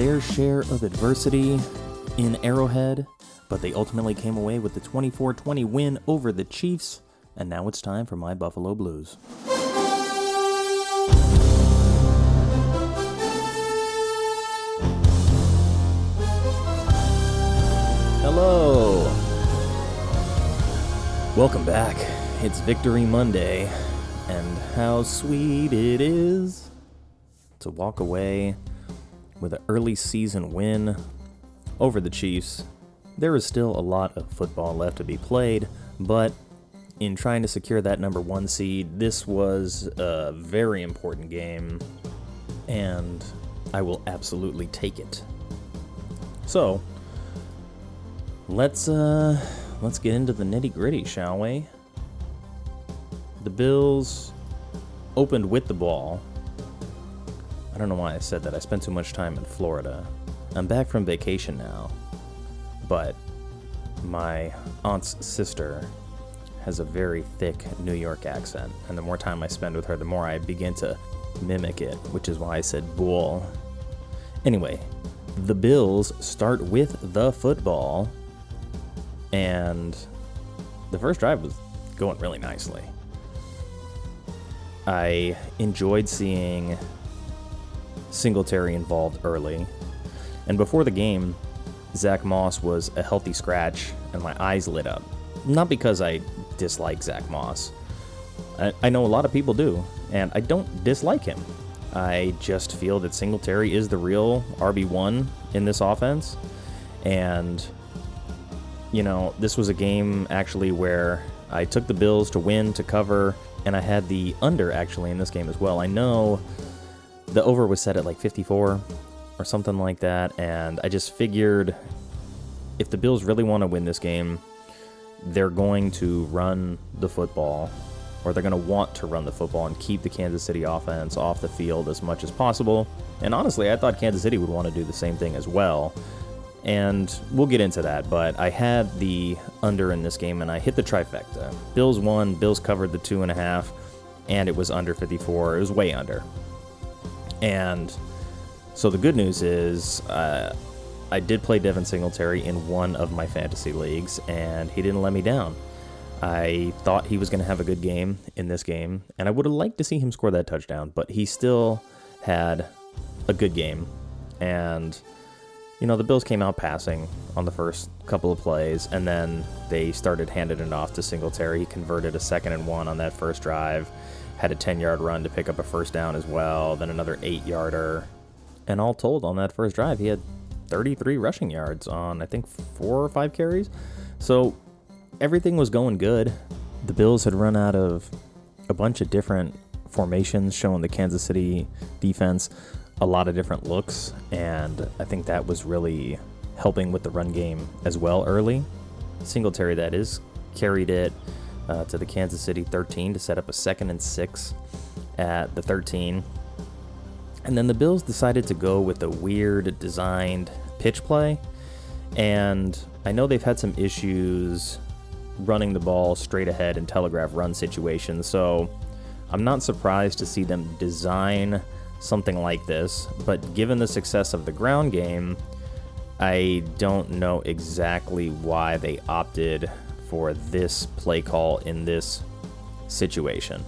their share of adversity in Arrowhead, but they ultimately came away with the 24 20 win over the Chiefs. And now it's time for my Buffalo Blues. Hello. Welcome back. It's Victory Monday, and how sweet it is to walk away with an early season win over the Chiefs. There is still a lot of football left to be played, but in trying to secure that number one seed, this was a very important game, and I will absolutely take it. So, let's uh, let's get into the nitty gritty, shall we? The Bills opened with the ball. I don't know why I said that. I spent too much time in Florida. I'm back from vacation now, but my aunt's sister has a very thick New York accent, and the more time I spend with her, the more I begin to mimic it, which is why I said bull. Anyway, the Bills start with the football, and the first drive was going really nicely. I enjoyed seeing Singletary involved early, and before the game, Zach Moss was a healthy scratch, and my eyes lit up. Not because I dislike Zach Moss. I, I know a lot of people do, and I don't dislike him. I just feel that Singletary is the real RB1 in this offense. And, you know, this was a game actually where I took the Bills to win, to cover, and I had the under actually in this game as well. I know the over was set at like 54 or something like that, and I just figured if the Bills really want to win this game, they're going to run the football, or they're going to want to run the football and keep the Kansas City offense off the field as much as possible. And honestly, I thought Kansas City would want to do the same thing as well. And we'll get into that, but I had the under in this game and I hit the trifecta. Bills won, Bills covered the two and a half, and it was under 54. It was way under. And so the good news is, uh, I did play Devin Singletary in one of my fantasy leagues, and he didn't let me down. I thought he was going to have a good game in this game, and I would have liked to see him score that touchdown, but he still had a good game. And, you know, the Bills came out passing on the first couple of plays, and then they started handing it off to Singletary. He converted a second and one on that first drive, had a 10 yard run to pick up a first down as well, then another eight yarder. And all told, on that first drive, he had 33 rushing yards on, I think, four or five carries. So everything was going good. The Bills had run out of a bunch of different formations showing the Kansas City defense a lot of different looks, and I think that was really helping with the run game as well early. Singletary, that is, carried it uh, to the Kansas City 13 to set up a second and six at the 13. And then the Bills decided to go with a weird designed pitch play. And I know they've had some issues running the ball straight ahead in telegraph run situations. So I'm not surprised to see them design something like this. But given the success of the ground game, I don't know exactly why they opted for this play call in this situation.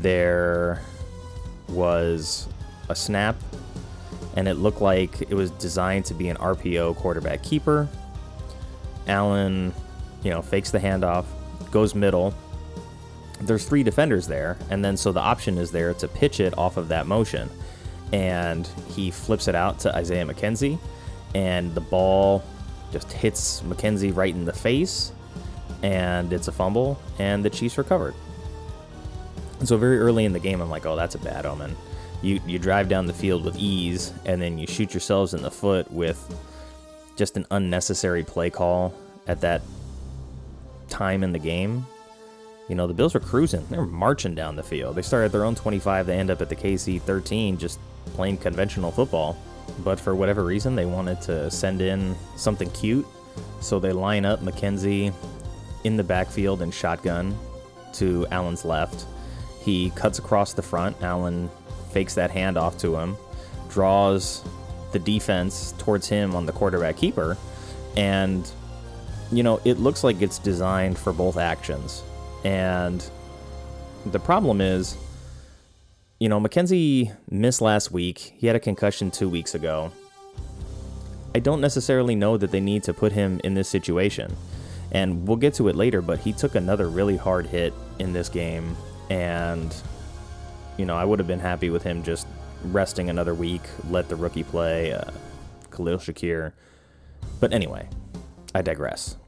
There was a snap, and it looked like it was designed to be an RPO quarterback keeper. Allen, you know, fakes the handoff, goes middle. There's three defenders there, and then so the option is there to pitch it off of that motion. And he flips it out to Isaiah McKenzie, and the ball just hits McKenzie right in the face, and it's a fumble, and the Chiefs recovered. And so very early in the game, I'm like, oh, that's a bad omen you you drive down the field with ease and then you shoot yourselves in the foot with just an unnecessary play call at that time in the game. You know, the Bills were cruising. They were marching down the field. They started at their own 25. They end up at the KC 13, just playing conventional football. But for whatever reason, they wanted to send in something cute. So they line up McKenzie in the backfield and shotgun to Allen's left. He cuts across the front. Allen fakes that hand off to him, draws the defense towards him on the quarterback keeper, and you know, it looks like it's designed for both actions. And the problem is, you know, McKenzie missed last week. He had a concussion two weeks ago. I don't necessarily know that they need to put him in this situation. And we'll get to it later, but he took another really hard hit in this game. And, you know, I would have been happy with him just resting another week, let the rookie play, uh, Khalil Shakir. But anyway, I digress.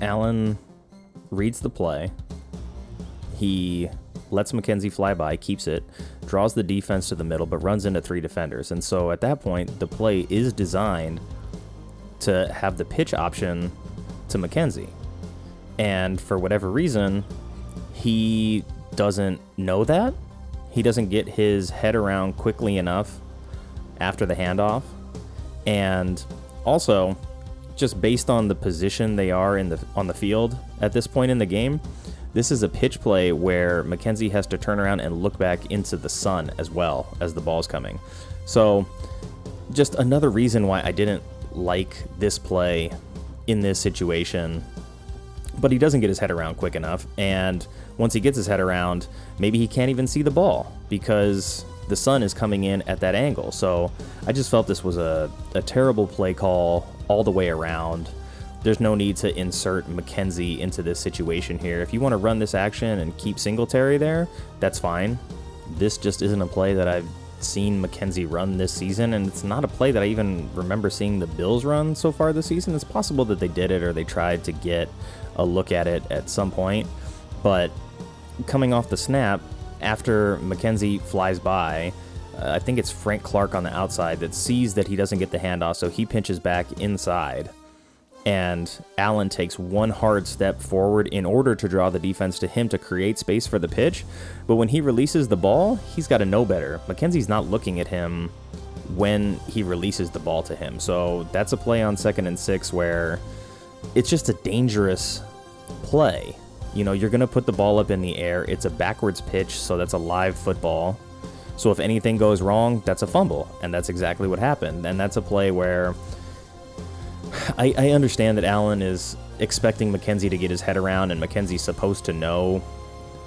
Allen reads the play. He lets McKenzie fly by, keeps it, draws the defense to the middle, but runs into three defenders. And so at that point, the play is designed to have the pitch option to McKenzie. And for whatever reason, he doesn't know that. He doesn't get his head around quickly enough after the handoff. And also, just based on the position they are in the on the field at this point in the game, this is a pitch play where McKenzie has to turn around and look back into the sun as well as the ball's coming. So, just another reason why I didn't like this play in this situation. But he doesn't get his head around quick enough, and once he gets his head around, maybe he can't even see the ball because the sun is coming in at that angle. So I just felt this was a, a terrible play call all the way around. There's no need to insert McKenzie into this situation here. If you want to run this action and keep Singletary there, that's fine. This just isn't a play that I've seen McKenzie run this season, and it's not a play that I even remember seeing the Bills run so far this season. It's possible that they did it or they tried to get a look at it at some point, but coming off the snap, after McKenzie flies by, uh, I think it's Frank Clark on the outside that sees that he doesn't get the handoff, so he pinches back inside. And Allen takes one hard step forward in order to draw the defense to him to create space for the pitch. But when he releases the ball, he's got to know better. McKenzie's not looking at him when he releases the ball to him. So that's a play on second and six where it's just a dangerous play. You know, you're going to put the ball up in the air. It's a backwards pitch, so that's a live football. So if anything goes wrong, that's a fumble. And that's exactly what happened. And that's a play where I, I understand that Allen is expecting McKenzie to get his head around, and McKenzie's supposed to know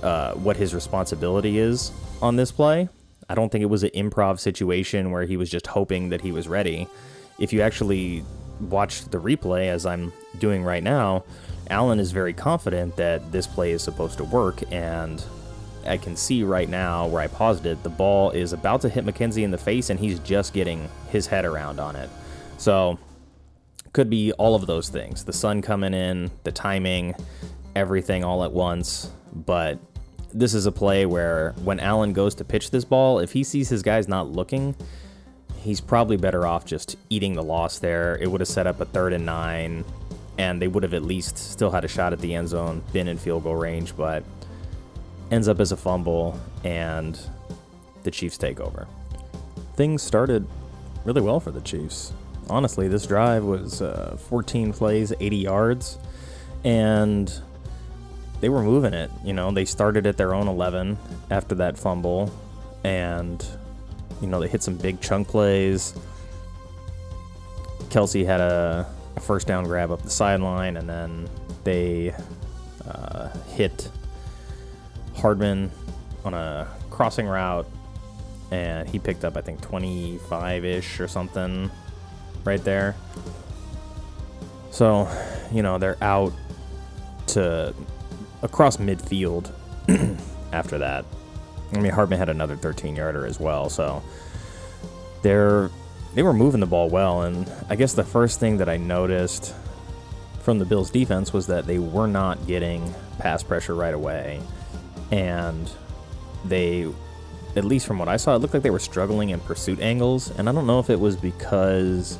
uh, what his responsibility is on this play. I don't think it was an improv situation where he was just hoping that he was ready. If you actually watch the replay, as I'm doing right now, Allen is very confident that this play is supposed to work, and I can see right now where I paused it, the ball is about to hit McKenzie in the face, and he's just getting his head around on it. So, could be all of those things the sun coming in, the timing, everything all at once. But this is a play where when Allen goes to pitch this ball, if he sees his guys not looking, he's probably better off just eating the loss there. It would have set up a third and nine, and they would have at least still had a shot at the end zone, been in field goal range, but ends up as a fumble, and the Chiefs take over. Things started really well for the Chiefs. Honestly, this drive was uh, 14 plays, 80 yards, and they were moving it. You know, they started at their own 11 after that fumble, and you know they hit some big chunk plays. Kelce had a, a first down grab up the sideline, and then they uh, hit Hardman on a crossing route, and he picked up I think 25 ish or something right there. So, you know, they're out to across midfield after that. I mean, Hardman had another 13 yarder as well, so they're they were moving the ball well. And I guess the first thing that I noticed from the Bills' defense was that they were not getting pass pressure right away, and they, at least from what I saw, it looked like they were struggling in pursuit angles. And I don't know if it was because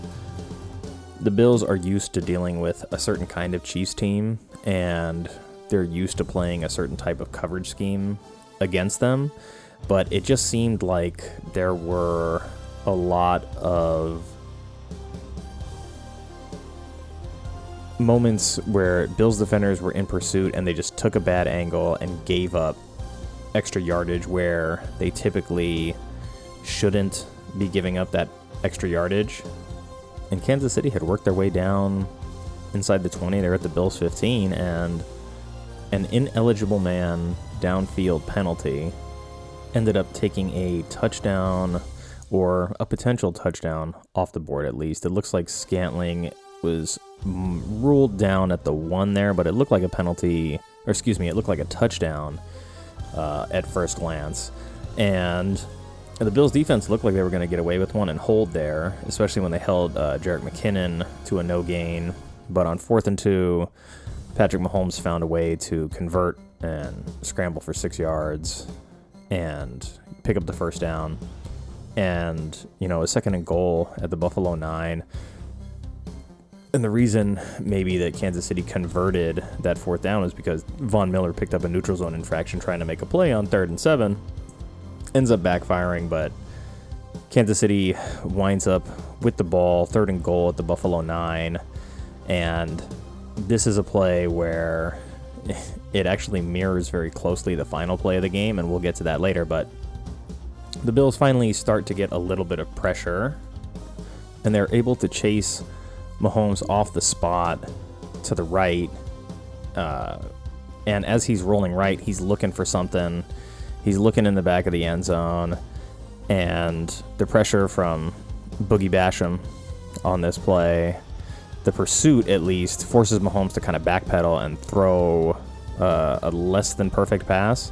the Bills are used to dealing with a certain kind of Chiefs team, and they're used to playing a certain type of coverage scheme against them. But it just seemed like there were a lot of moments where Bills defenders were in pursuit and they just took a bad angle and gave up extra yardage where they typically shouldn't be giving up that extra yardage. And Kansas City had worked their way down inside the 20. They're at the Bills 15 and an ineligible man downfield penalty ended up taking a touchdown or a potential touchdown off the board at least. It looks like Scantling was ruled down at the one there, but it looked like a penalty, or excuse me, it looked like a touchdown uh, at first glance. And the Bills' defense looked like they were going to get away with one and hold there, especially when they held uh, Jerick McKinnon to a no gain. But on fourth and two, Patrick Mahomes found a way to convert and scramble for six yards and pick up the first down. And, you know, a second and goal at the Buffalo nine and the reason maybe that Kansas City converted that fourth down is because Von Miller picked up a neutral zone infraction trying to make a play on third and seven. Ends up backfiring, but Kansas City winds up with the ball, third and goal at the Buffalo nine. And this is a play where it actually mirrors very closely the final play of the game, and we'll get to that later. But the Bills finally start to get a little bit of pressure, and they're able to chase Mahomes off the spot to the right. Uh, and as he's rolling right, he's looking for something. He's looking in the back of the end zone. And the pressure from Boogie Basham on this play, the pursuit at least, forces Mahomes to kind of backpedal and throw uh, a less than perfect pass.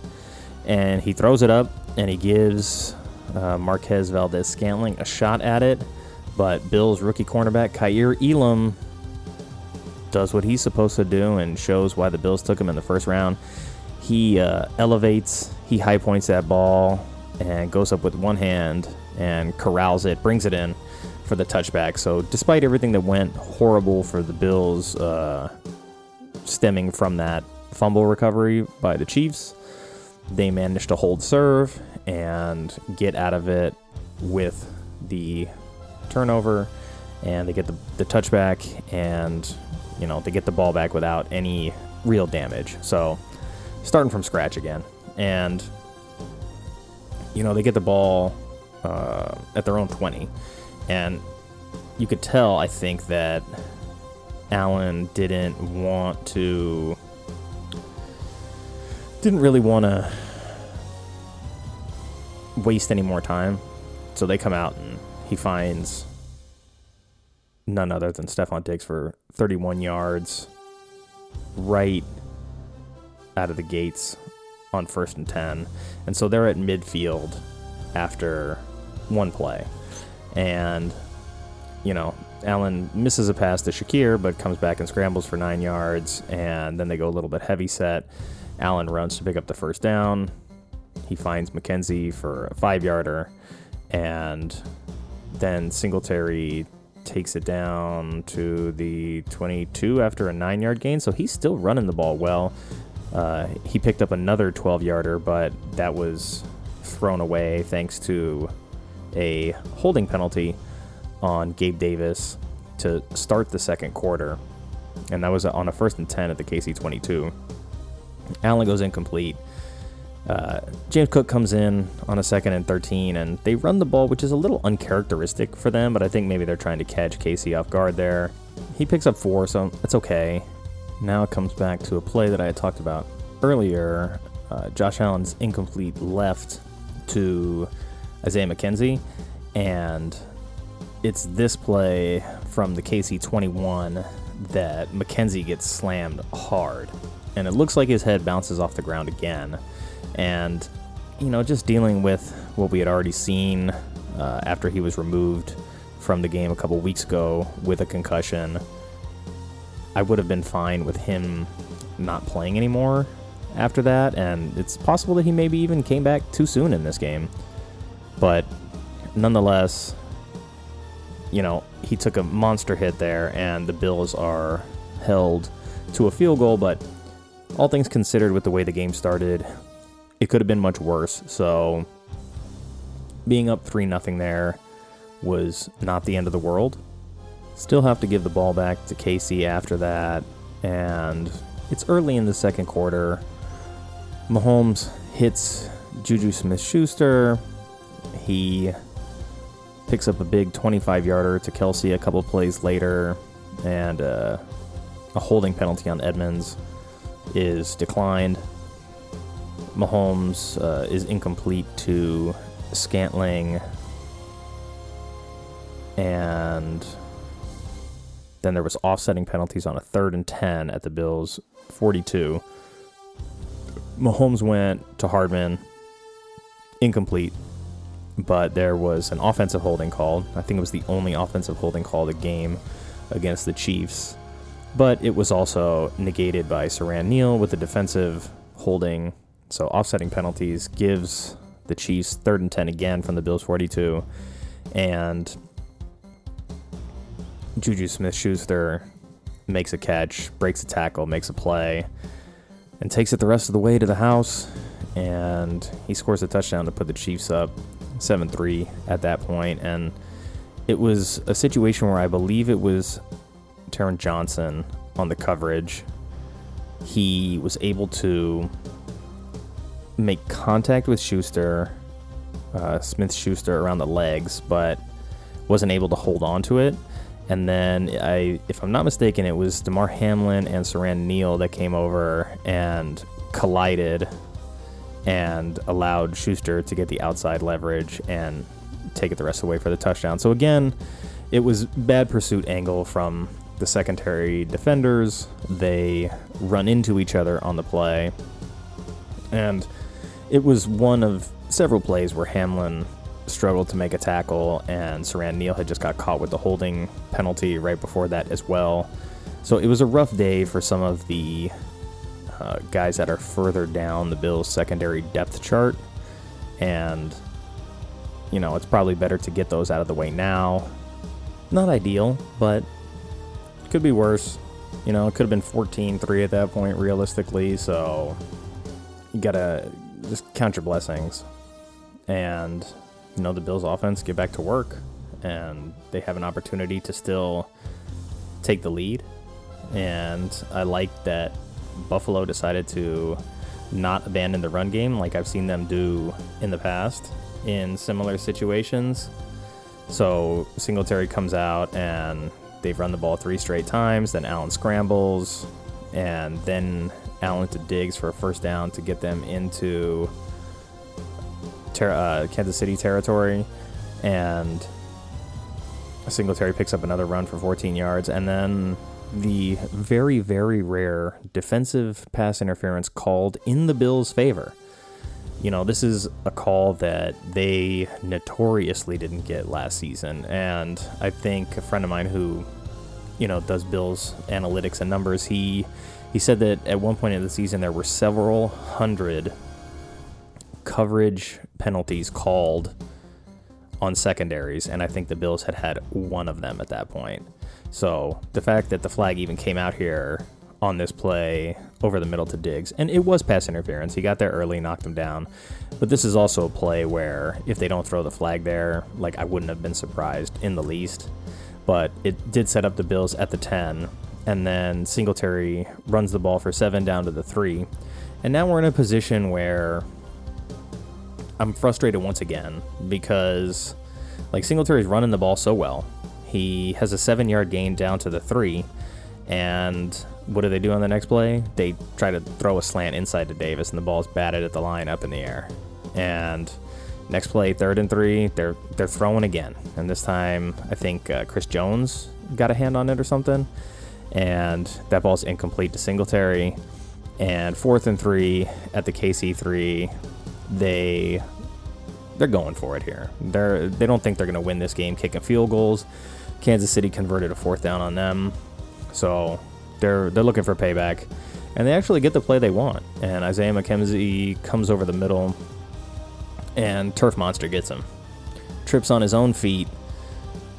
And he throws it up and he gives uh, Marquez Valdes Scantling a shot at it but Bills rookie cornerback Kaiir Elam does what he's supposed to do and shows why the Bills took him in the first round. He uh, elevates, he high points that ball, and goes up with one hand and corrals it, brings it in for the touchback. So, despite everything that went horrible for the Bills, uh, stemming from that fumble recovery by the Chiefs, they managed to hold serve and get out of it with the turnover, and they get the, the touchback, and you know they get the ball back without any real damage. So starting from scratch again, and you know they get the ball uh, at their own 20, and you could tell I think that Allen didn't want to didn't really want to waste any more time. So they come out and he finds none other than Stefon Diggs for 31 yards right out of the gates on first and 10. And so they're at midfield after one play. And, you know, Allen misses a pass to Shakir, but comes back and scrambles for nine yards. And then they go a little bit heavy set. Allen runs to pick up the first down. He finds McKenzie for a five yarder. And then Singletary takes it down to the 22 after a nine yard gain. So he's still running the ball well. Uh, he picked up another 12 yarder, but that was thrown away thanks to a holding penalty on Gabe Davis to start the second quarter. And that was on a first and 10 at the KC 22. Allen goes incomplete. Uh, James Cook comes in on a second and 13, and they run the ball, which is a little uncharacteristic for them, but I think maybe they're trying to catch KC off guard there. He picks up four, so it's okay. Now it comes back to a play that I had talked about earlier. Uh, Josh Allen's incomplete left to Isaiah McKenzie, and it's this play from the KC 21 that McKenzie gets slammed hard, and it looks like his head bounces off the ground again and you know just dealing with what we had already seen uh, after he was removed from the game a couple weeks ago with a concussion. I would have been fine with him not playing anymore after that, and it's possible that he maybe even came back too soon in this game. But nonetheless, you know, he took a monster hit there, and the Bills are held to a field goal. But all things considered, with the way the game started, it could have been much worse. So being up 3 nothing there was not the end of the world. Still have to give the ball back to KC after that, and it's early in the second quarter. Mahomes hits Juju Smith Schuster. He picks up a big 25 yarder to Kelce a couple plays later, and uh, a holding penalty on Edmunds is declined. Mahomes uh, is incomplete to Scantling, and then there was offsetting penalties on a third and 10 at the Bills 42. Mahomes went to Hardman, incomplete, but there was an offensive holding call. I think it was the only offensive holding call of the game against the Chiefs. But it was also negated by Siran Neal with a defensive holding. So offsetting penalties gives the Chiefs third and 10 again from the Bills 42. And Juju Smith Schuster makes a catch, breaks a tackle, makes a play, and takes it the rest of the way to the house. And he scores a touchdown to put the Chiefs up 7 3 at that point. And it was a situation where I believe it was Taron Johnson on the coverage. He was able to make contact with Schuster, uh, Smith Schuster around the legs, but wasn't able to hold on to it. And then I, if I'm not mistaken, it was Damar Hamlin and Siran Neal that came over and collided and allowed Schuster to get the outside leverage and take it the rest of the way for the touchdown. So again, it was bad pursuit angle from the secondary defenders. They run into each other on the play. And it was one of several plays where Hamlin struggled to make a tackle, and Siran Neal had just got caught with the holding penalty right before that as well. So it was a rough day for some of the uh, guys that are further down the Bills' secondary depth chart, and you know it's probably better to get those out of the way now. Not ideal, but could be worse. You know, it could have been 14-3 at that point, realistically. So you gotta just count your blessings, and you know the Bills offense get back to work and they have an opportunity to still take the lead. And I like that Buffalo decided to not abandon the run game like I've seen them do in the past in similar situations. So Singletary comes out and they've run the ball three straight times. Then Allen scrambles, and then Allen to Diggs for a first down to get them into ter- uh, Kansas City territory, and Singletary picks up another run for 14 yards, and then the very, very rare defensive pass interference called in the Bills' favor. You know, this is a call that they notoriously didn't get last season, and I think a friend of mine who, you know, does Bills analytics and numbers, he he said that at one point in the season there were several hundred coverage penalties called on secondaries, and I think the Bills had had one of them at that point. So the fact that the flag even came out here on this play over the middle to Diggs, and it was pass interference. He got there early, knocked him down. But this is also a play where if they don't throw the flag there, like I wouldn't have been surprised in the least. But it did set up the Bills at the 10, and then Singletary runs the ball for seven down to the three. And now we're in a position where I'm frustrated once again because like Singletary's running the ball so well. He has a seven yard gain down to the three. And what do they do on the next play? They try to throw a slant inside to Davis, and the ball's batted at the line up in the air. And next play, third and three, they're they're throwing again, and this time I think uh, Chris Jones got a hand on it or something, and that ball's incomplete to Singletary. And fourth and three at the KC three, they they're going for it here. They're they don't think they're going to win this game kicking field goals. Kansas City converted a fourth down on them, so they're they're looking for payback, and they actually get the play they want. And Isaiah McKenzie comes over the middle, and Turf Monster gets him, trips on his own feet,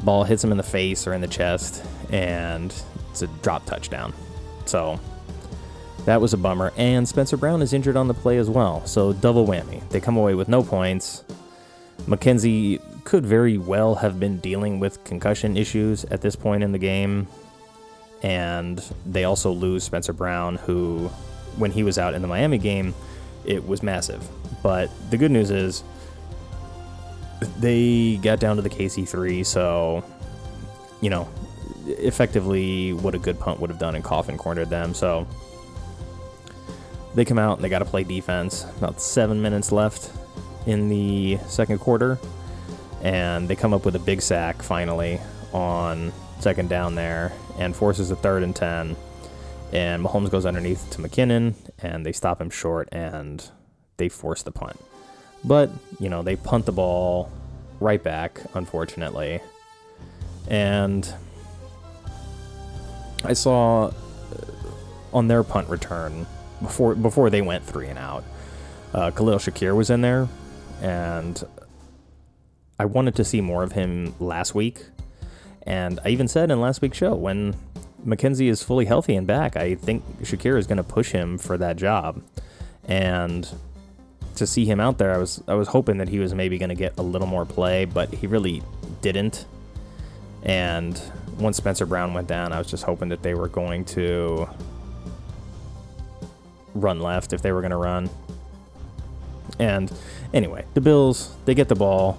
Ball hits him in the face or in the chest, and it's a drop touchdown. So that was a bummer. And Spencer Brown is injured on the play as well. So double whammy. They come away with no points. McKenzie could very well have been dealing with concussion issues at this point in the game. And they also lose Spencer Brown, who, when he was out in the Miami game, it was massive. But the good news is they got down to the KC3, so, you know, effectively what a good punt would have done and Coffin cornered them. So they come out and they got to play defense. About seven minutes left in the second quarter, and they come up with a big sack finally on second down there and forces a third and 10. And Mahomes goes underneath to McKinnon, and they stop him short and they force the punt. But, you know, they punt the ball right back, unfortunately. And I saw uh, on their punt return before before they went three and out, uh, Khalil Shakir was in there, and I wanted to see more of him last week. And I even said in last week's show when McKenzie is fully healthy and back, I think Shakir is going to push him for that job. And to see him out there, I was I was hoping that he was maybe going to get a little more play, but he really didn't. And once Spencer Brown went down, I was just hoping that they were going to run left if they were going to run. And anyway, the Bills they get the ball.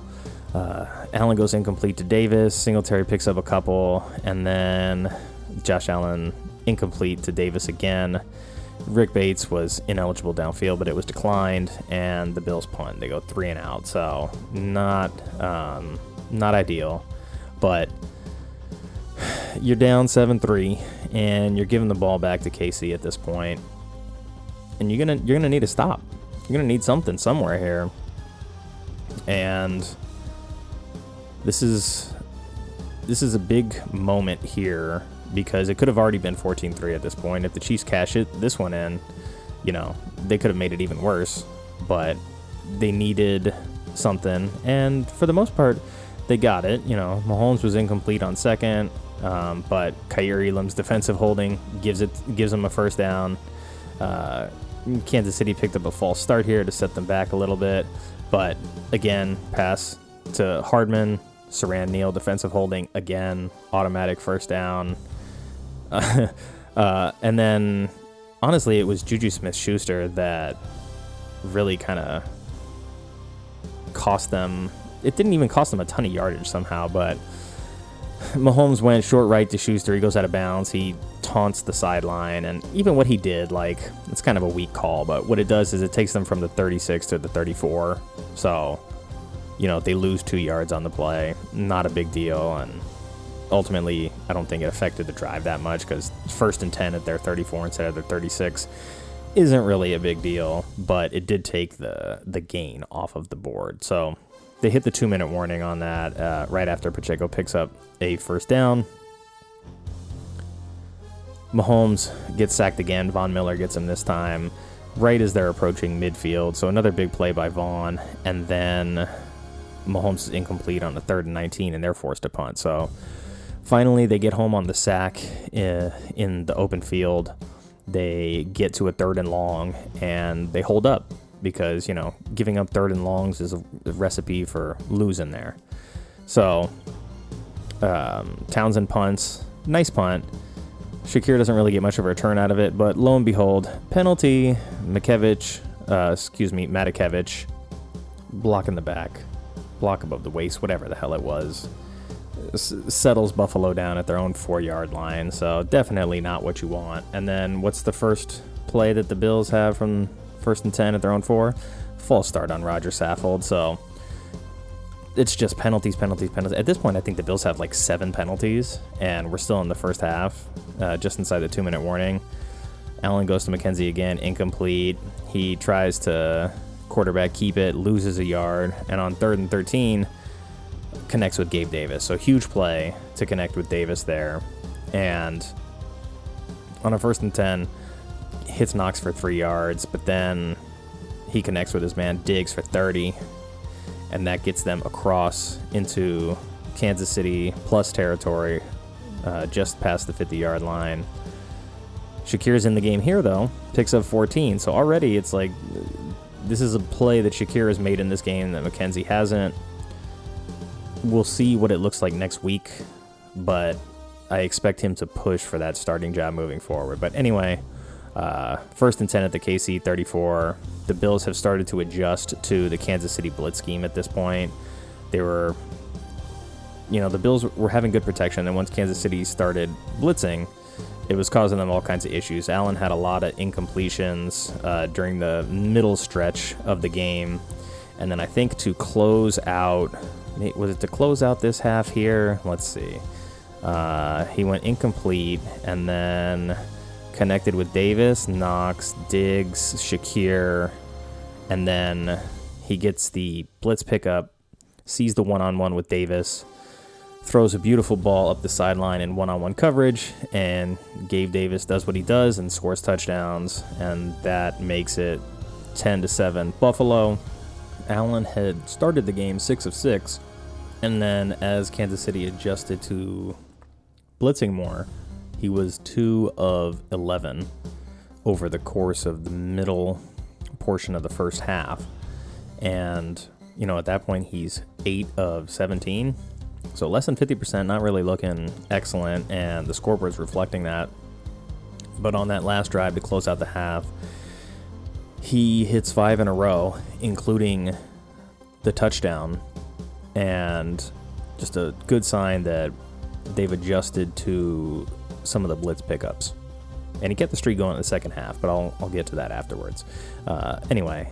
Uh, Allen goes incomplete to Davis. Singletary picks up a couple, and then Josh Allen incomplete to Davis again. Rick Bates was ineligible downfield, but it was declined, and the Bills punt. They go three and out, so not um, not ideal. But you're down seven three, and you're giving the ball back to KC at this point, and you're gonna you're gonna need a stop. You're gonna need something somewhere here, and this is this is a big moment here because it could have already been 14-3 at this point. If the Chiefs cash it this one in, you know, they could have made it even worse. But they needed something, and for the most part, they got it. You know, Mahomes was incomplete on second, um, but Kaiir Elam's defensive holding gives it gives them a first down. Uh, Kansas City picked up a false start here to set them back a little bit, but again, pass to Hardman, Siran Neal defensive holding again, automatic first down. uh, and then, honestly, it was Juju Smith Schuster that really kind of cost them. It didn't even cost them a ton of yardage somehow, but Mahomes went short right to Schuster. He goes out of bounds. He taunts the sideline, and even what he did, like it's kind of a weak call, but what it does is it takes them from the 36 to the 34. So, you know, they lose two yards on the play. Not a big deal, and ultimately, I don't think it affected the drive that much because first and 10 at their 34 instead of their 36 isn't really a big deal, but it did take the the gain off of the board. So they hit the two minute warning on that uh, right after Pacheco picks up a first down. Mahomes gets sacked again. Von Miller gets him this time, right as they're approaching midfield. So another big play by Von, and then Mahomes is incomplete on the third and 19, and they're forced to punt. So finally, they get home on the sack uh, in the open field. They get to a third and long, and they hold up because you know giving up third and longs is a recipe for losing there. So um, Townsend punts, nice punt. Shakir doesn't really get much of a return out of it, but lo and behold, penalty. Makevich, uh, excuse me, Matakevich, block in the back, block above the waist, whatever the hell it was, s- settles Buffalo down at their own four yard line. So definitely not what you want. And then what's the first play that the Bills have from first and 10 at their own four? False start on Rodger Saffold. So it's just penalties, penalties, penalties. At this point, I think the Bills have like seven penalties, and we're still in the first half, uh, just inside the two minute warning. Allen goes to McKenzie again, incomplete. He tries to quarterback keep it, loses a yard, and on third and 13, connects with Gabe Davis. So huge play to connect with Davis there. And on a first and 10, hits Knox for three yards, but then he connects with his man Diggs for 30 and that gets them across into Kansas City plus territory, uh, just past the 50 yard line. Shakir's in the game here, though, picks up 14. So already it's like this is a play that Shakir has made in this game that McKenzie hasn't. We'll see what it looks like next week, but I expect him to push for that starting job moving forward. But anyway, uh, first and 10 at the KC 34. The Bills have started to adjust to the Kansas City blitz scheme at this point. They were, you know, the Bills were having good protection, and once Kansas City started blitzing, it was causing them all kinds of issues. Allen had a lot of incompletions uh, during the middle stretch of the game. And then I think to close out, was it to close out this half here? Let's see. Uh, he went incomplete and then connected with Davis, Knox, Diggs, Shakir, and then he gets the blitz pickup, sees the one on one with Davis, throws a beautiful ball up the sideline in one-on-one coverage, and Gabe Davis does what he does and scores touchdowns, and that makes it 10 to 7 Buffalo. Allen had started the game 6 of 6, and then as Kansas City adjusted to blitzing more, he was 2 of 11 over the course of the middle portion of the first half. And, you know, at that point, he's 8 of 17 so less than 50%, not really looking excellent, and the scoreboard's reflecting that. But on that last drive to close out the half, he hits five in a row, including the touchdown, and just a good sign that they've adjusted to some of the blitz pickups. And he kept the streak going in the second half, but I'll, I'll get to that afterwards. Uh, anyway,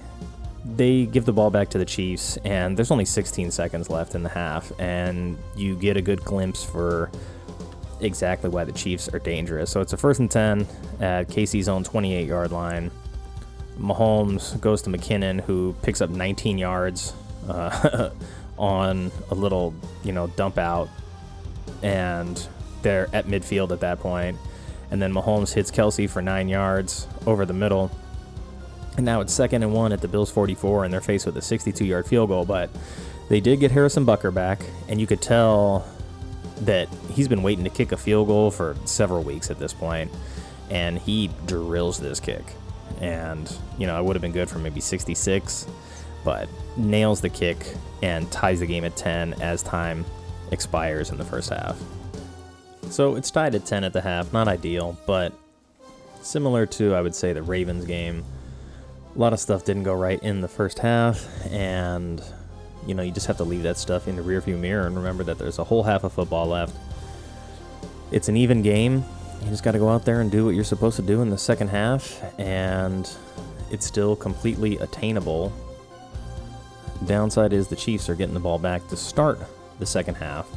they give the ball back to the Chiefs, and there's only 16 seconds left in the half, and you get a good glimpse for exactly why the Chiefs are dangerous. So it's a first and 10 at KC's own 28 yard line. Mahomes goes to McKinnon, who picks up 19 yards uh, on a little, you know, dump out, and they're at midfield at that point. And then Mahomes hits Kelce for nine yards over the middle. And now it's second and one at the Bills 44, and they're faced with a 62 yard field goal. But they did get Harrison Butker back, and you could tell that he's been waiting to kick a field goal for several weeks at this point, and he drills this kick. And, you know, it would have been good for maybe 66, but nails the kick and ties the game at 10 as time expires in the first half. So it's tied at 10 at the half, not ideal, but similar to, I would say, the Ravens game a lot of stuff didn't go right in the first half, and you know you just have to leave that stuff in the rearview mirror and remember that there's a whole half of football left. It's an even game. You just got to go out there and do what you're supposed to do in the second half, and it's still completely attainable. Downside is the Chiefs are getting the ball back to start the second half,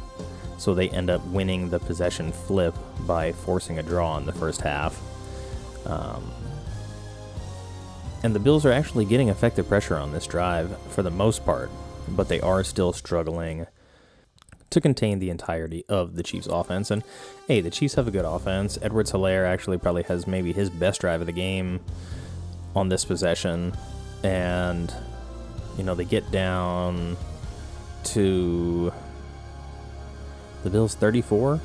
so they end up winning the possession flip by forcing a draw in the first half. Um, and the Bills are actually getting effective pressure on this drive for the most part, but they are still struggling to contain the entirety of the Chiefs' offense. And hey, the Chiefs have a good offense. Edwards Helaire actually probably has maybe his best drive of the game on this possession. And, you know, they get down to the Bills 34,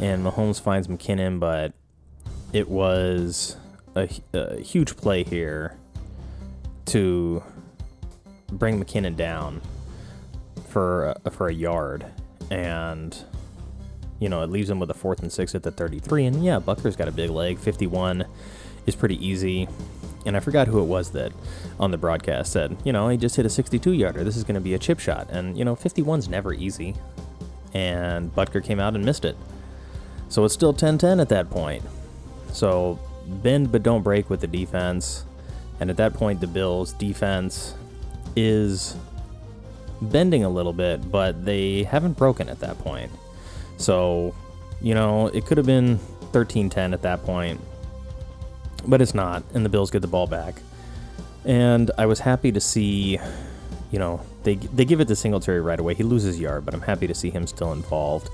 and Mahomes finds McKinnon, but it was a, a huge play here to bring McKinnon down for a, for a yard, and you know it leaves him with a fourth and six at the 33. And yeah, Butker's got a big leg. 51 is pretty easy. And I forgot who it was that on the broadcast said, you know, he just hit a 62 yarder. This is going to be a chip shot. And, you know, 51's never easy. And Butker came out and missed it. So it's still 10 10 at that point. So bend but don't break with the defense. And at that point, the Bills' defense is bending a little bit, but they haven't broken at that point. So, you know, it could have been 13 10 at that point, but it's not. And the Bills get the ball back. And I was happy to see, you know, they, they give it to Singletary right away. He loses yard, but I'm happy to see him still involved.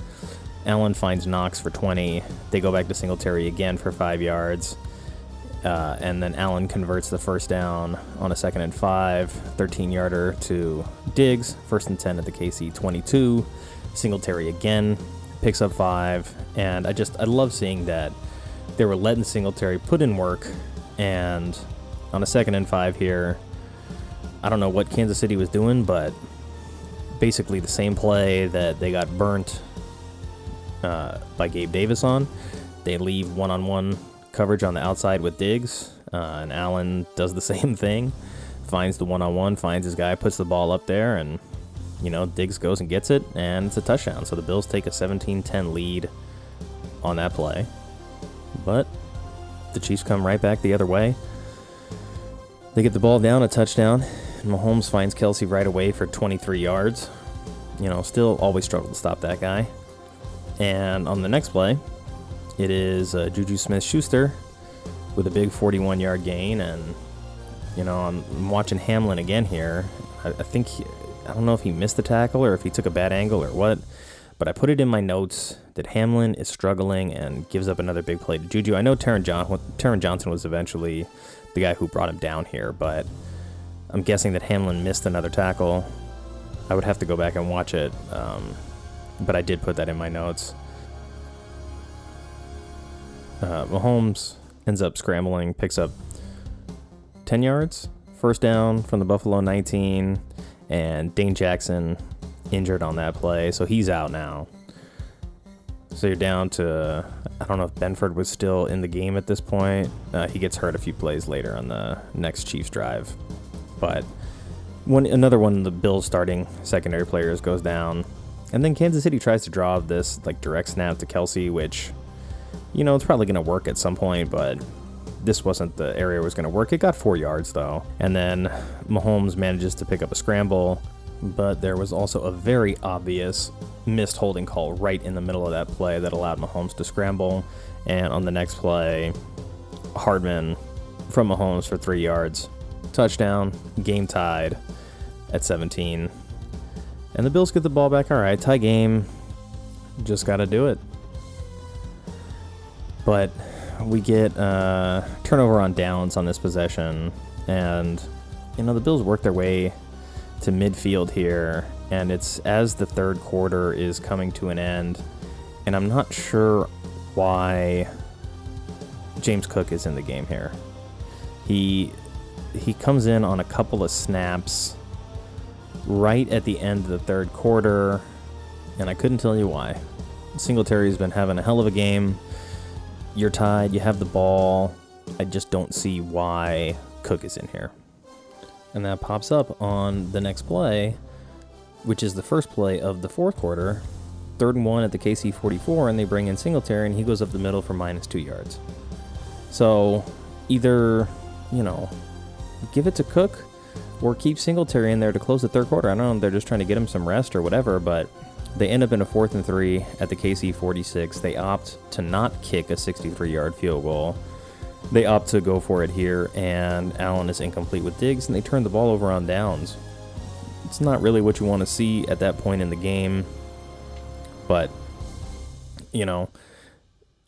Allen finds Knox for 20. They go back to Singletary again for five yards. Uh, and then Allen converts the first down on a second and five, 13 yarder to Diggs, first and 10 at the KC 22. Singletary again picks up five, and I just I love seeing that they were letting Singletary put in work, and on a second and five here, I don't know what Kansas City was doing, but basically the same play that they got burnt uh, by Gabe Davis on. They leave one-on-one coverage on the outside with Diggs, uh, and Allen does the same thing. Finds the one-on-one, finds his guy, puts the ball up there, and you know Diggs goes and gets it, and it's a touchdown. So the Bills take a 17-10 lead on that play, but the Chiefs come right back the other way. They get the ball down, a touchdown. Mahomes finds Kelce right away for 23 yards. You know, still always struggle to stop that guy. And on the next play, it is uh, Juju Smith Schuster with a big 41 yard gain. And, you know, I'm, I'm watching Hamlin again here. I, I think, he, I don't know if he missed the tackle or if he took a bad angle or what, but I put it in my notes that Hamlin is struggling and gives up another big play to Juju. I know Taron, John, Taron Johnson was eventually the guy who brought him down here, but I'm guessing that Hamlin missed another tackle. I would have to go back and watch it, um, but I did put that in my notes. Uh, Mahomes ends up scrambling, picks up 10 yards, first down from the Buffalo 19, and Dane Jackson injured on that play, so he's out now. So you're down to I don't know if Benford was still in the game at this point. Uh, he gets hurt a few plays later on the next Chiefs drive, but one another one the Bills starting secondary players goes down, and then Kansas City tries to draw this like direct snap to Kelce, which you know it's probably going to work at some point, but this wasn't the area was going to work. It got four yards though, and then Mahomes manages to pick up a scramble but there was also a very obvious missed holding call right in the middle of that play that allowed Mahomes to scramble. And on the next play, Hardman from Mahomes for three yards. Touchdown, game tied at 17. And the Bills get the ball back. All right, tie game. Just got to do it. But we get uh, turnover on downs on this possession. And, you know, the Bills work their way to midfield here, and it's as the third quarter is coming to an end, and I'm not sure why James Cook is in the game here. He he comes in on a couple of snaps right at the end of the third quarter, and I couldn't tell you why. Singletary's been having a hell of a game. You're tied, you have the ball. I just don't see why Cook is in here and that pops up on the next play, which is the first play of the fourth quarter. Third and one at the KC 44, and they bring in Singletary, and he goes up the middle for minus two yards. So either, you know, give it to Cook or keep Singletary in there to close the third quarter. I don't know, they're just trying to get him some rest or whatever, but they end up in a fourth and three at the KC 46. They opt to not kick a 63 yard field goal they opt to go for it here, and Allen is incomplete with Diggs, and they turn the ball over on downs. It's not really what you want to see at that point in the game, but, you know,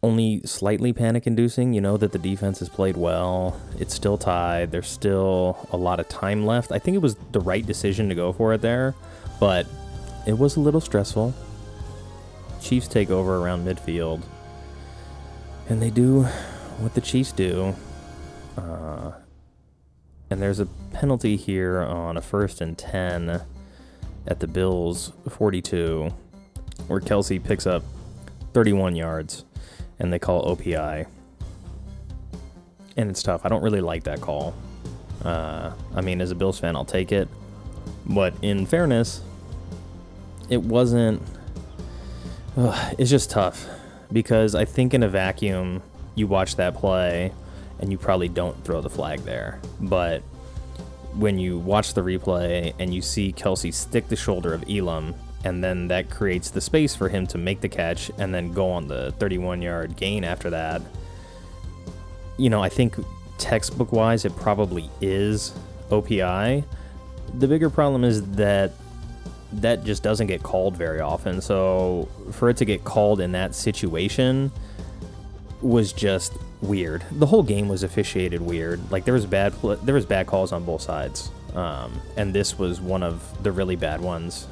only slightly panic inducing. You know that the defense has played well. It's still tied. There's still a lot of time left. I think it was the right decision to go for it there, but it was a little stressful. Chiefs take over around midfield, and they do what the Chiefs do. Uh, and there's a penalty here on a first and 10 at the Bills 42, where Kelce picks up 31 yards and they call OPI. And it's tough. I don't really like that call. Uh, I mean, as a Bills fan, I'll take it. But in fairness, it wasn't. It's just tough because I think in a vacuum, you watch that play and you probably don't throw the flag there. But when you watch the replay and you see Kelce stick the shoulder of Elam, and then that creates the space for him to make the catch and then go on the 31 yard gain after that. You know, I think textbook wise, it probably is OPI. The bigger problem is that that just doesn't get called very often. So for it to get called in that situation, was just weird. The whole game was officiated weird. Like there was bad there was bad calls on both sides, um, and this was one of the really bad ones.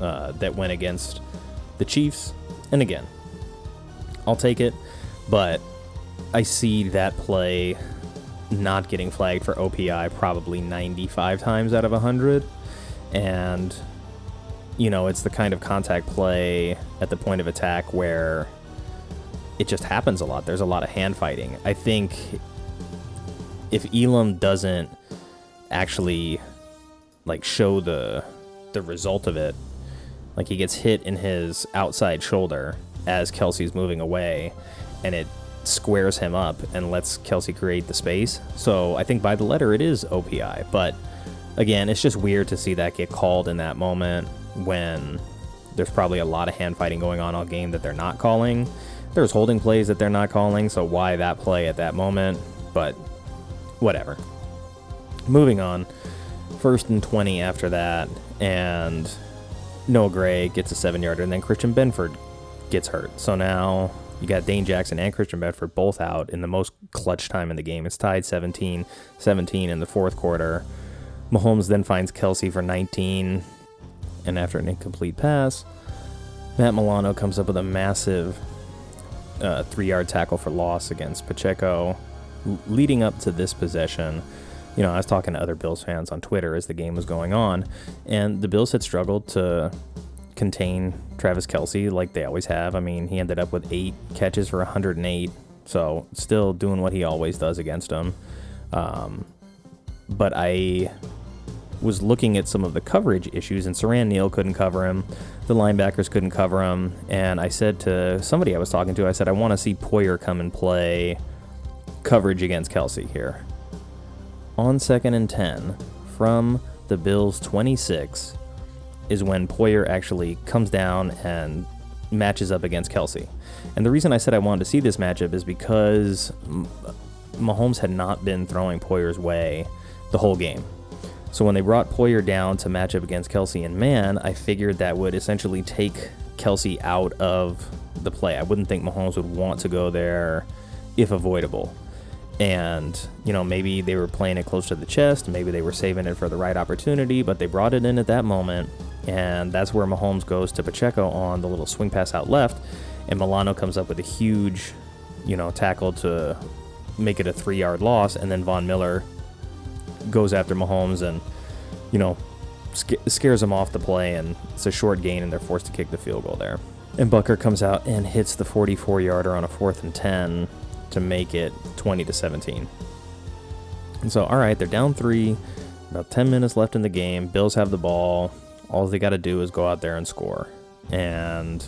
Uh, that went against the Chiefs. And again, I'll take it, but I see that play not getting flagged for OPI probably 95 times out of 100. And, you know, it's the kind of contact play at the point of attack where it just happens a lot. There's a lot of hand fighting. I think if Elam doesn't actually like show the the result of it, like he gets hit in his outside shoulder as Kelce's moving away, and it squares him up and lets Kelce create the space. So I think by the letter it is OPI, but again, it's just weird to see that get called in that moment when there's probably a lot of hand fighting going on all game that they're not calling. There's holding plays that they're not calling, so why that play at that moment? But whatever. Moving on. First and 20 after that, and Noah Gray gets a seven yarder, and then Christian Benford gets hurt. So now you got Dane Jackson and Christian Benford both out in the most clutch time in the game. It's tied 17 17 in the fourth quarter. Mahomes then finds Kelce for 19, and after an incomplete pass, Matt Milano comes up with a massive uh, three yard tackle for loss against Pacheco. L- leading up to this possession, you know, I was talking to other Bills fans on Twitter as the game was going on, and the Bills had struggled to contain Travis Kelce like they always have. I mean, he ended up with eight catches for 108, so still doing what he always does against him. Um, but I was looking at some of the coverage issues, and Siran Neal couldn't cover him. The linebackers couldn't cover him. And I said to somebody I was talking to, I said, I want to see Poyer come and play coverage against Kelce here. On second and 10 from the Bills 26 is when Poyer actually comes down and matches up against Kelce. And the reason I said I wanted to see this matchup is because Mahomes had not been throwing Poyer's way the whole game. So when they brought Poyer down to match up against Kelce and man, I figured that would essentially take Kelce out of the play. I wouldn't think Mahomes would want to go there if avoidable. And, you know, maybe they were playing it close to the chest, maybe they were saving it for the right opportunity, but they brought it in at that moment. And that's where Mahomes goes to Pacheco on the little swing pass out left. And Milano comes up with a huge, you know, tackle to make it a three yard loss. And then Von Miller goes after Mahomes and, you know, sc- scares him off the play, and it's a short gain, and they're forced to kick the field goal there. And Butker comes out and hits the 44 yarder on a fourth and 10 to make it 20 to 17. And so, all right, they're down three, about 10 minutes left in the game. Bills have the ball. All they got to do is go out there and score. And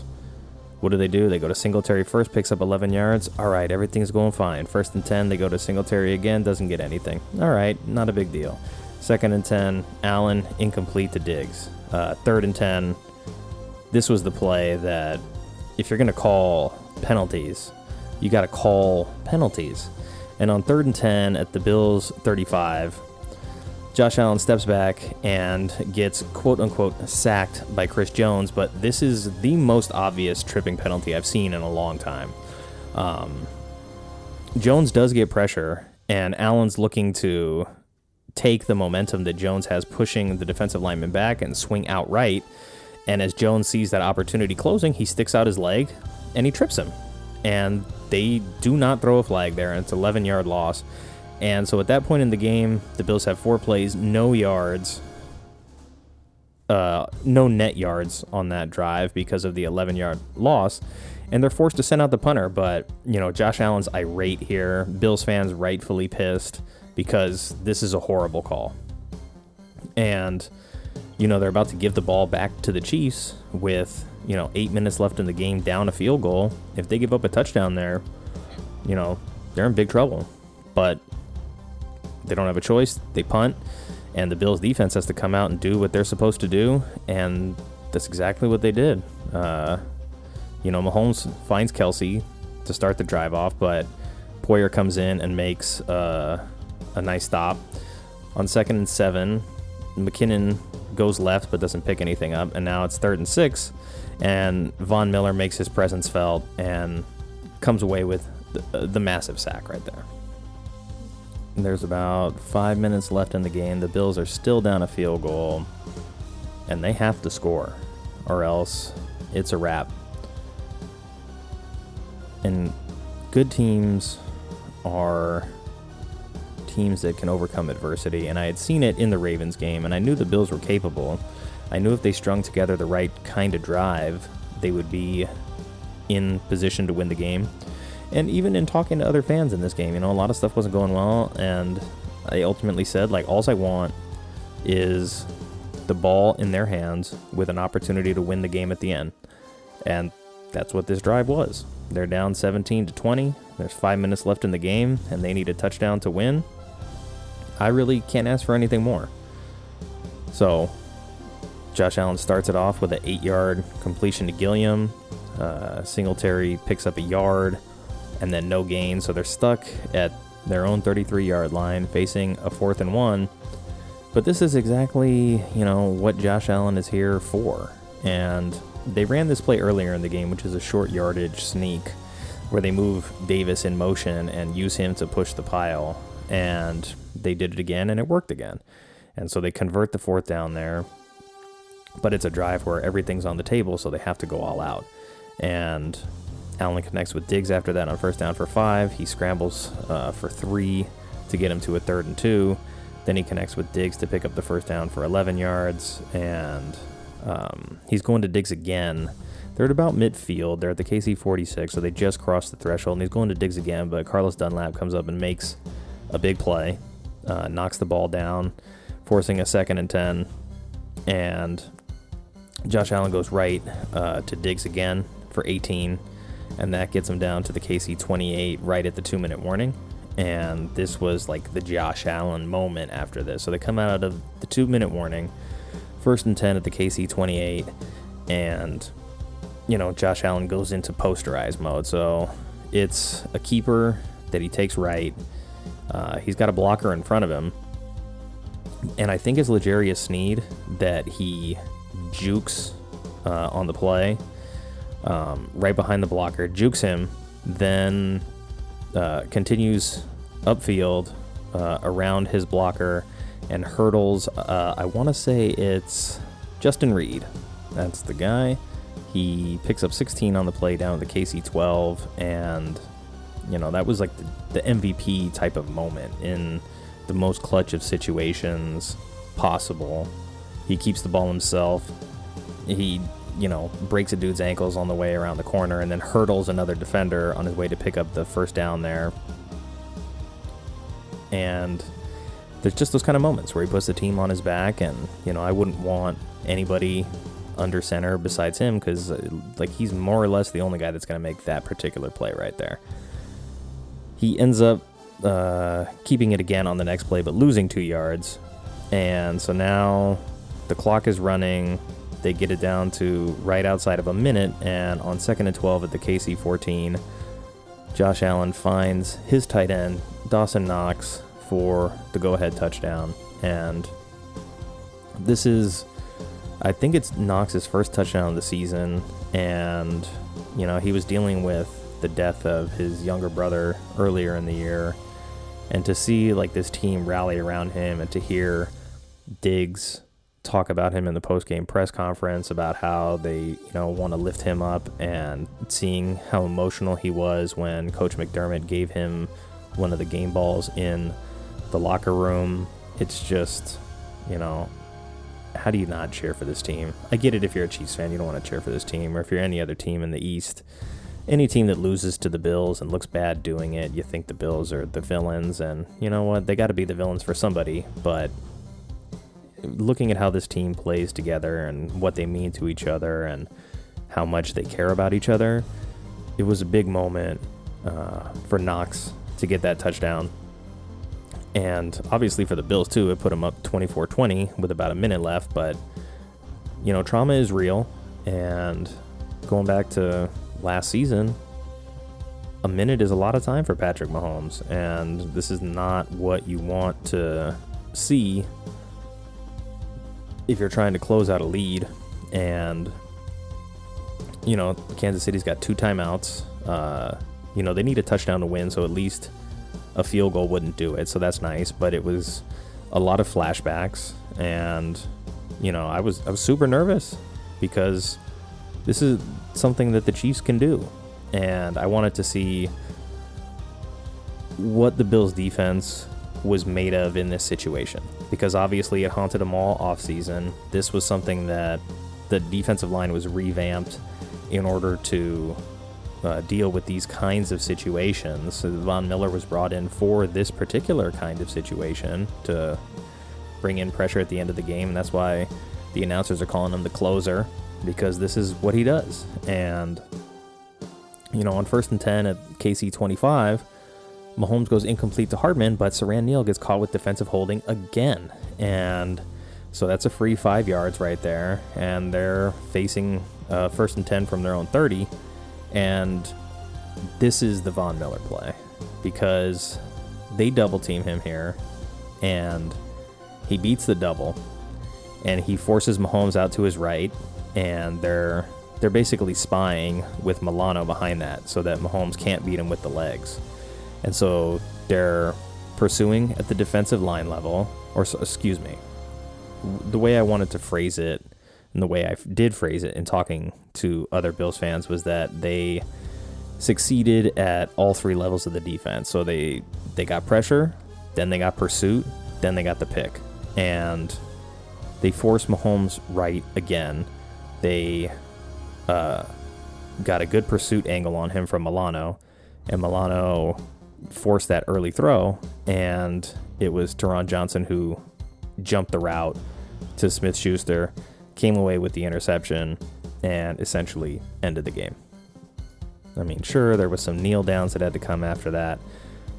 what do they do? They go to Singletary first, picks up 11 yards. All right, everything's going fine. First and 10, they go to Singletary again, doesn't get anything. All right, not a big deal. Second and 10, Allen incomplete to Diggs. Uh, third and 10, this was the play that if you're going to call penalties, you got to call penalties. And on third and 10 at the Bills 35, Josh Allen steps back and gets quote unquote sacked by Chris Jones, but this is the most obvious tripping penalty I've seen in a long time. Um, Jones does get pressure, and Allen's looking to take the momentum that Jones has pushing the defensive lineman back and swing outright. And as Jones sees that opportunity closing, he sticks out his leg and he trips him. And they do not throw a flag there, and it's 11 yard loss. And so at that point in the game, the Bills have four plays, no yards, uh, no net yards on that drive because of the 11 yard loss. And they're forced to send out the punter. But, you know, Josh Allen's irate here. Bills fans rightfully pissed because this is a horrible call. And, you know, they're about to give the ball back to the Chiefs with, you know, eight minutes left in the game, down a field goal. If they give up a touchdown there, you know, they're in big trouble. But they don't have a choice. They punt, and the Bills' defense has to come out and do what they're supposed to do, and that's exactly what they did. Uh, you know, Mahomes finds Kelce to start the drive off, but Poyer comes in and makes uh, a nice stop. On second and seven, McKinnon goes left but doesn't pick anything up, and now it's third and six, and Von Miller makes his presence felt and comes away with the, uh, the massive sack right there. There's about five minutes left in the game. The Bills are still down a field goal, and they have to score. or else it's a wrap. And good teams are teams that can overcome adversity, and I had seen it in the Ravens game, and I knew the Bills were capable. I knew if they strung together the right kind of drive, they would be in position to win the game. And even in talking to other fans in this game, you know, a lot of stuff wasn't going well, and I ultimately said, like, all I want is the ball in their hands with an opportunity to win the game at the end. And that's what this drive was. They're down 17 to 20. There's five minutes left in the game, and they need a touchdown to win. I really can't ask for anything more. So, Josh Allen starts it off with an eight yard completion to Gilliam. Uh, Singletary picks up a yard and then no gain. So they're stuck at their own 33 yard line facing a fourth and one. But this is exactly, you know, what Josh Allen is here for. And they ran this play earlier in the game, which is a short yardage sneak where they move Davis in motion and use him to push the pile. And they did it again and it worked again. And so they convert the fourth down there. But it's a drive where everything's on the table, so they have to go all out. And Allen connects with Diggs after that on first down for five. He scrambles uh, for three to get him to a third and two. Then he connects with Diggs to pick up the first down for 11 yards. And um, he's going to Diggs again. They're at about midfield. They're at the KC 46, so they just crossed the threshold. And he's going to Diggs again, but Carlos Dunlap comes up and makes a big play, uh, knocks the ball down, forcing a second and 10. And Josh Allen goes right uh, to Diggs again for 18, and that gets him down to the KC 28 right at the two minute warning. And this was like the Josh Allen moment after this. So they come out of the two minute warning, first and 10 at the KC 28, and, you know, Josh Allen goes into posterize mode. So it's a keeper that he takes right. Uh, he's got a blocker in front of him. And I think it's L'Jarius Sneed that he jukes uh, on the play, um, right behind the blocker, jukes him, then uh, continues upfield uh, around his blocker and hurdles. Uh, I want to say it's Justin Reid. That's the guy. He picks up 16 on the play down to the KC 12, and you know that was like the, the MVP type of moment in the most clutch of situations possible. He keeps the ball himself. He, you know, breaks a dude's ankles on the way around the corner and then hurdles another defender on his way to pick up the first down there. And there's just those kind of moments where he puts the team on his back, and, you know, I wouldn't want anybody under center besides him because, uh, like, he's more or less the only guy that's going to make that particular play right there. He ends up uh, keeping it again on the next play, but losing two yards. And so now the clock is running. They get it down to right outside of a minute, and on second and 12 at the KC 14, Josh Allen finds his tight end, Dawson Knox, for the go ahead touchdown. And this is, I think it's Knox's first touchdown of the season, and, you know, he was dealing with the death of his younger brother earlier in the year. And to see like this team rally around him and to hear Diggs talk about him in the post-game press conference about how they, you know, want to lift him up and seeing how emotional he was when Coach McDermott gave him one of the game balls in the locker room. It's just, you know, how do you not cheer for this team? I get it if you're a Chiefs fan, you don't want to cheer for this team, or if you're any other team in the East. Any team that loses to the Bills and looks bad doing it, you think the Bills are the villains, and you know what? They got to be the villains for somebody, but looking at how this team plays together and what they mean to each other and how much they care about each other, it was a big moment uh, for Knox to get that touchdown. And obviously for the Bills, too, it put them up 24 20 with about a minute left. But, you know, trauma is real. And going back to last season, a minute is a lot of time for Patrick Mahomes. And this is not what you want to see if you're trying to close out a lead and you know Kansas City's got two timeouts uh, you know they need a touchdown to win so at least a field goal wouldn't do it so that's nice but it was a lot of flashbacks and you know I was I was super nervous because this is something that the Chiefs can do. And I wanted to see what the Bills defense was made of in this situation because obviously it haunted them all off season. This was something that the defensive line was revamped in order to uh, deal with these kinds of situations. So Von Miller was brought in for this particular kind of situation to bring in pressure at the end of the game, and that's why the announcers are calling him the closer because this is what he does. And you know, on first and ten at KC 25 Mahomes goes incomplete to Hardman, but Siran Neal gets caught with defensive holding again. And so that's a free five yards right there. And they're facing uh, first and 10 from their own 30. And this is the Von Miller play because they double team him here. And he beats the double. And he forces Mahomes out to his right. And they're. They're basically spying with Milano behind that so that Mahomes can't beat him with the legs. And so they're pursuing at the defensive line level, or excuse me, the way I wanted to phrase it and the way I did phrase it in talking to other Bills fans was that they succeeded at all three levels of the defense. So they they got pressure, then they got pursuit, then they got the pick, and they forced Mahomes right again. They uh, got a good pursuit angle on him from Milano, and Milano forced that early throw, and it was Taron Johnson who jumped the route to Smith Schuster, came away with the interception, and essentially ended the game. I mean, sure, there was some kneel downs that had to come after that,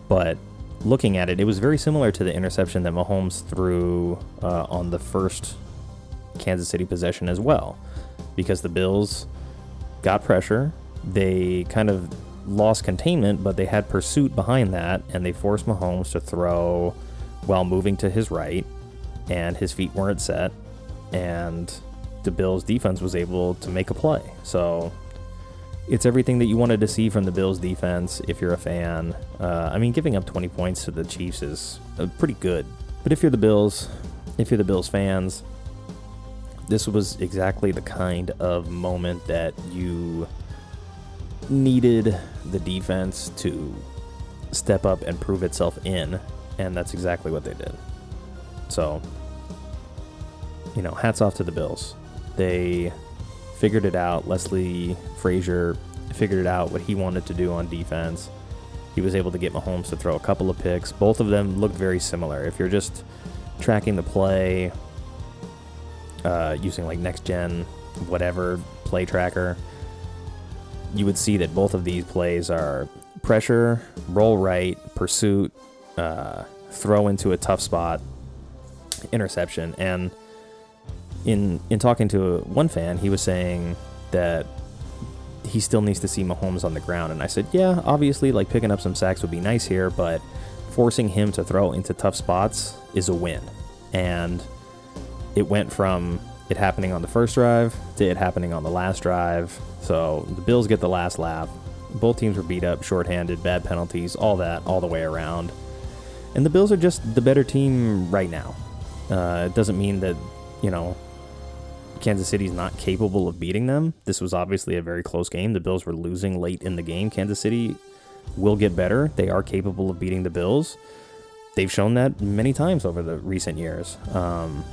but looking at it, it was very similar to the interception that Mahomes threw uh, on the first Kansas City possession as well, because the Bills got pressure. They kind of lost containment, but they had pursuit behind that, and they forced Mahomes to throw while moving to his right, and his feet weren't set, and the Bills' defense was able to make a play. So it's everything that you wanted to see from the Bills' defense if you're a fan. Uh, I mean, giving up 20 points to the Chiefs is uh, pretty good. But if you're the Bills, if you're the Bills fans, this was exactly the kind of moment that you needed the defense to step up and prove itself in, and that's exactly what they did. So, you know, hats off to the Bills. They figured it out. Leslie Frazier figured it out what he wanted to do on defense. He was able to get Mahomes to throw a couple of picks. Both of them looked very similar. If you're just tracking the play uh, using like next gen, whatever play tracker, you would see that both of these plays are pressure, roll right, pursuit, uh, throw into a tough spot, interception. And in in talking to one fan, he was saying that he still needs to see Mahomes on the ground. And I said, yeah, obviously, like picking up some sacks would be nice here, but forcing him to throw into tough spots is a win. And it went from it happening on the first drive to it happening on the last drive. So the Bills get the last laugh. Both teams were beat up, shorthanded, bad penalties, all that, all the way around. And the Bills are just the better team right now. Uh, it doesn't mean that, you know, Kansas City's not capable of beating them. This was obviously a very close game. The Bills were losing late in the game. Kansas City will get better. They are capable of beating the Bills. They've shown that many times over the recent years. Um,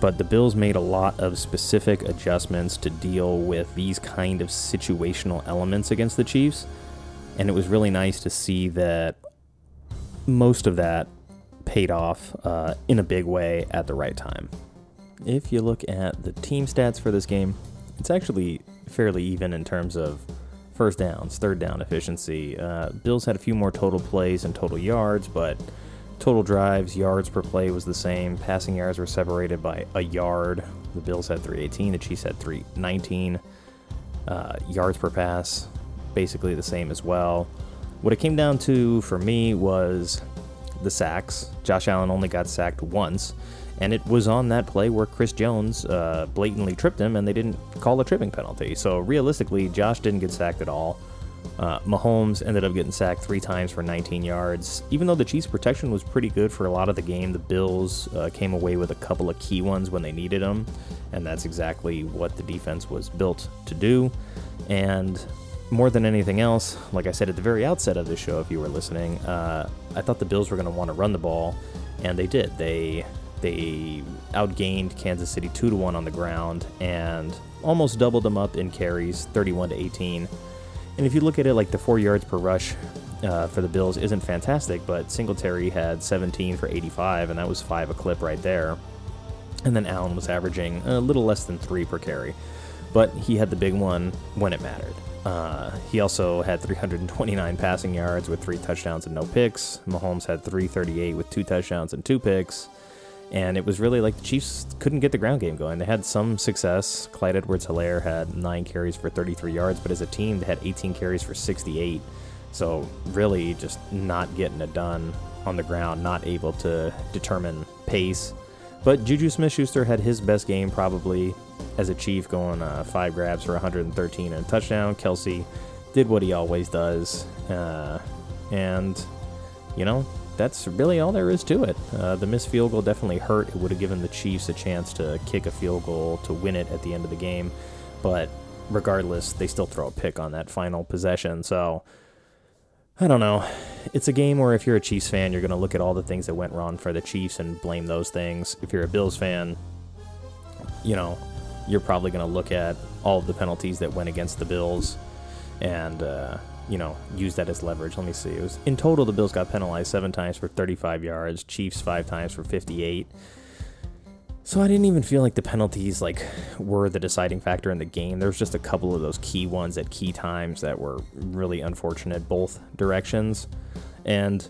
but the Bills made a lot of specific adjustments to deal with these kind of situational elements against the Chiefs. And it was really nice to see that most of that paid off uh, in a big way at the right time. If you look at the team stats for this game, it's actually fairly even in terms of first downs, third down efficiency. Uh, Bills had a few more total plays and total yards, but Total drives, yards per play was the same. Passing yards were separated by a yard. The Bills had 318, the Chiefs had 319. Uh, yards per pass, basically the same as well. What it came down to for me was the sacks. Josh Allen only got sacked once, and it was on that play where Chris Jones uh, blatantly tripped him, and they didn't call a tripping penalty. So realistically, Josh didn't get sacked at all. Uh, Mahomes ended up getting sacked three times for 19 yards. Even though the Chiefs' protection was pretty good for a lot of the game, the Bills uh, came away with a couple of key ones when they needed them, and that's exactly what the defense was built to do. And more than anything else, like I said at the very outset of the show, if you were listening, uh, I thought the Bills were going to want to run the ball, and they did. They they outgained Kansas City two to one on the ground and almost doubled them up in carries, 31 to 18. And if you look at it, like the four yards per rush uh, for the Bills isn't fantastic, but Singletary had 17 for 85, and that was five a clip right there. And then Allen was averaging a little less than three per carry, but he had the big one when it mattered. Uh, he also had 329 passing yards with three touchdowns and no picks. Mahomes had 338 with two touchdowns and two picks. And it was really like the Chiefs couldn't get the ground game going. They had some success. Clyde Edwards Helaire had nine carries for 33 yards, but as a team, they had 18 carries for 68. So, really, just not getting it done on the ground, not able to determine pace. But Juju Smith Schuster had his best game probably as a Chief, going uh, five grabs for 113 and a touchdown. Kelce did what he always does. Uh, and, you know, that's really all there is to it. Uh, the missed field goal definitely hurt. It would have given the Chiefs a chance to kick a field goal to win it at the end of the game. But regardless, they still throw a pick on that final possession. So I don't know. It's a game where if you're a Chiefs fan, you're going to look at all the things that went wrong for the Chiefs and blame those things. If you're a Bills fan, you know, you're probably going to look at all of the penalties that went against the Bills and. Uh, you know, use that as leverage. Let me see. It was in total the Bills got penalized seven times for 35 yards, Chiefs five times for 58. So I didn't even feel like the penalties like were the deciding factor in the game. There was just a couple of those key ones at key times that were really unfortunate both directions. And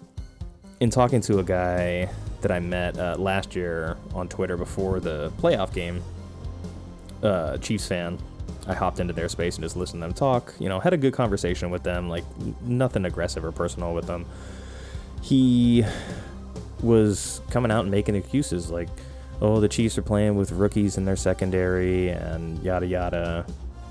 in talking to a guy that I met uh, last year on Twitter before the playoff game, uh, Chiefs fan, I hopped into their space and just listened to them talk. You know, had a good conversation with them, like nothing aggressive or personal with them. He was coming out and making excuses like, oh, the Chiefs are playing with rookies in their secondary and yada yada,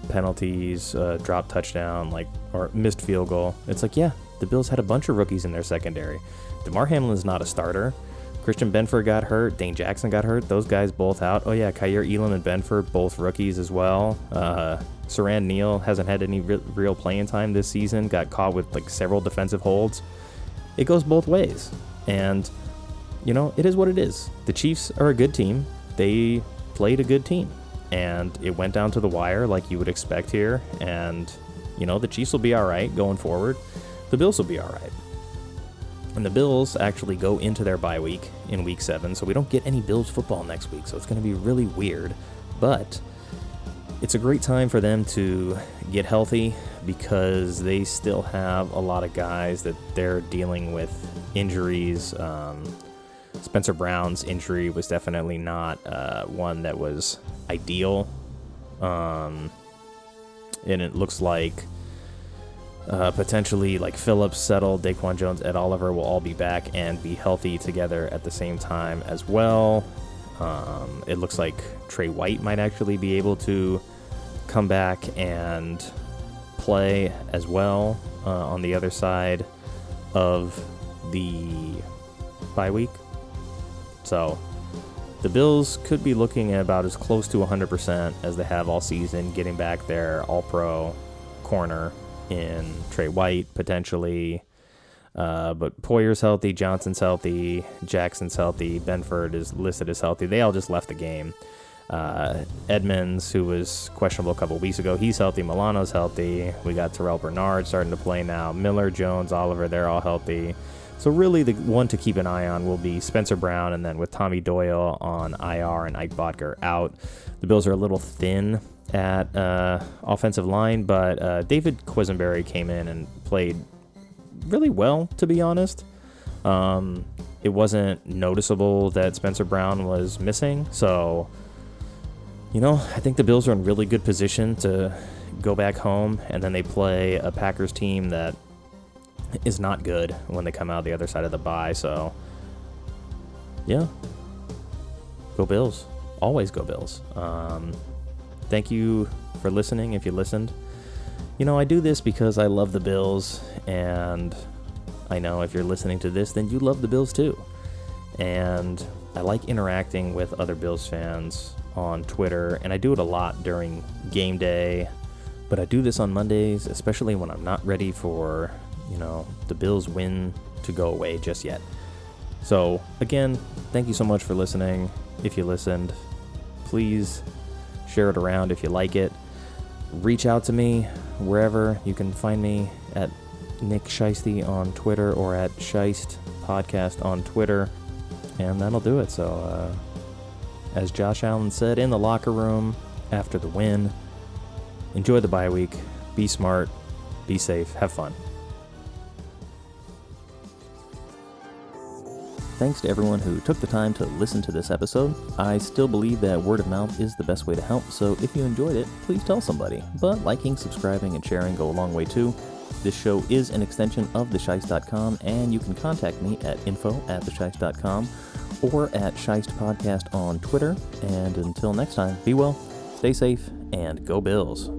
penalties, uh, drop touchdown, like, or missed field goal. It's like, yeah, the Bills had a bunch of rookies in their secondary. Damar Hamlin's not a starter. Christian Benford got hurt. Dane Jackson got hurt. Those guys both out. Oh yeah, Kaiir Elam and Benford both rookies as well. Uh, Siran Neal hasn't had any re- real playing time this season. Got caught with like several defensive holds. It goes both ways, and you know it is what it is. The Chiefs are a good team. They played a good team, and it went down to the wire like you would expect here. And you know the Chiefs will be all right going forward. The Bills will be all right. And the Bills actually go into their bye week in week seven, so we don't get any Bills football next week, so it's going to be really weird. But it's a great time for them to get healthy because they still have a lot of guys that they're dealing with injuries. Um, Spencer Brown's injury was definitely not uh, one that was ideal. Um, and it looks like uh, potentially like Phillips, Settle, Daquan Jones, Ed Oliver will all be back and be healthy together at the same time as well. Um, it looks like Trey White might actually be able to come back and play as well uh, on the other side of the bye week. So the Bills could be looking at about as close to 100% as they have all season, getting back their all pro corner in Trey White potentially. Uh, but Poyer's healthy, Johnson's healthy, Jackson's healthy, Benford is listed as healthy. They all just left the game. Uh, Edmunds, who was questionable a couple weeks ago, he's healthy. Milano's healthy. We got Terrel Bernard starting to play now. Miller, Jones, Oliver, they're all healthy. So really, the one to keep an eye on will be Spencer Brown, and then with Tommy Doyle on IR and Ike Boettger out, the Bills are a little thin at uh, offensive line, but uh, David Quessenberry came in and played really well, to be honest. Um, it wasn't noticeable that Spencer Brown was missing, so you know I think the Bills are in really good position to go back home, and then they play a Packers team that is not good when they come out the other side of the bye. So yeah, go Bills. Always go Bills. Um, thank you for listening if you listened. You know, I do this because I love the Bills, and I know if you're listening to this, then you love the Bills too. And I like interacting with other Bills fans on Twitter, and I do it a lot during game day. But I do this on Mondays, especially when I'm not ready for, you know, the Bills win to go away just yet. So, again, thank you so much for listening. If you listened, please share it around if you like it. Reach out to me wherever you can find me at Nick Shiesty on Twitter or at Shiest Podcast on Twitter. And that'll do it. So, uh, as Josh Allen said in the locker room after the win, enjoy the bye week, be smart, be safe, have fun. Thanks to everyone who took the time to listen to this episode. I still believe that word of mouth is the best way to help, so if you enjoyed it, please tell somebody. But liking, subscribing, and sharing go a long way too. This show is an extension of theshice.com, and you can contact me at info at theshice.com or at Shiest Podcast on Twitter. And until next time, be well, stay safe, and go Bills.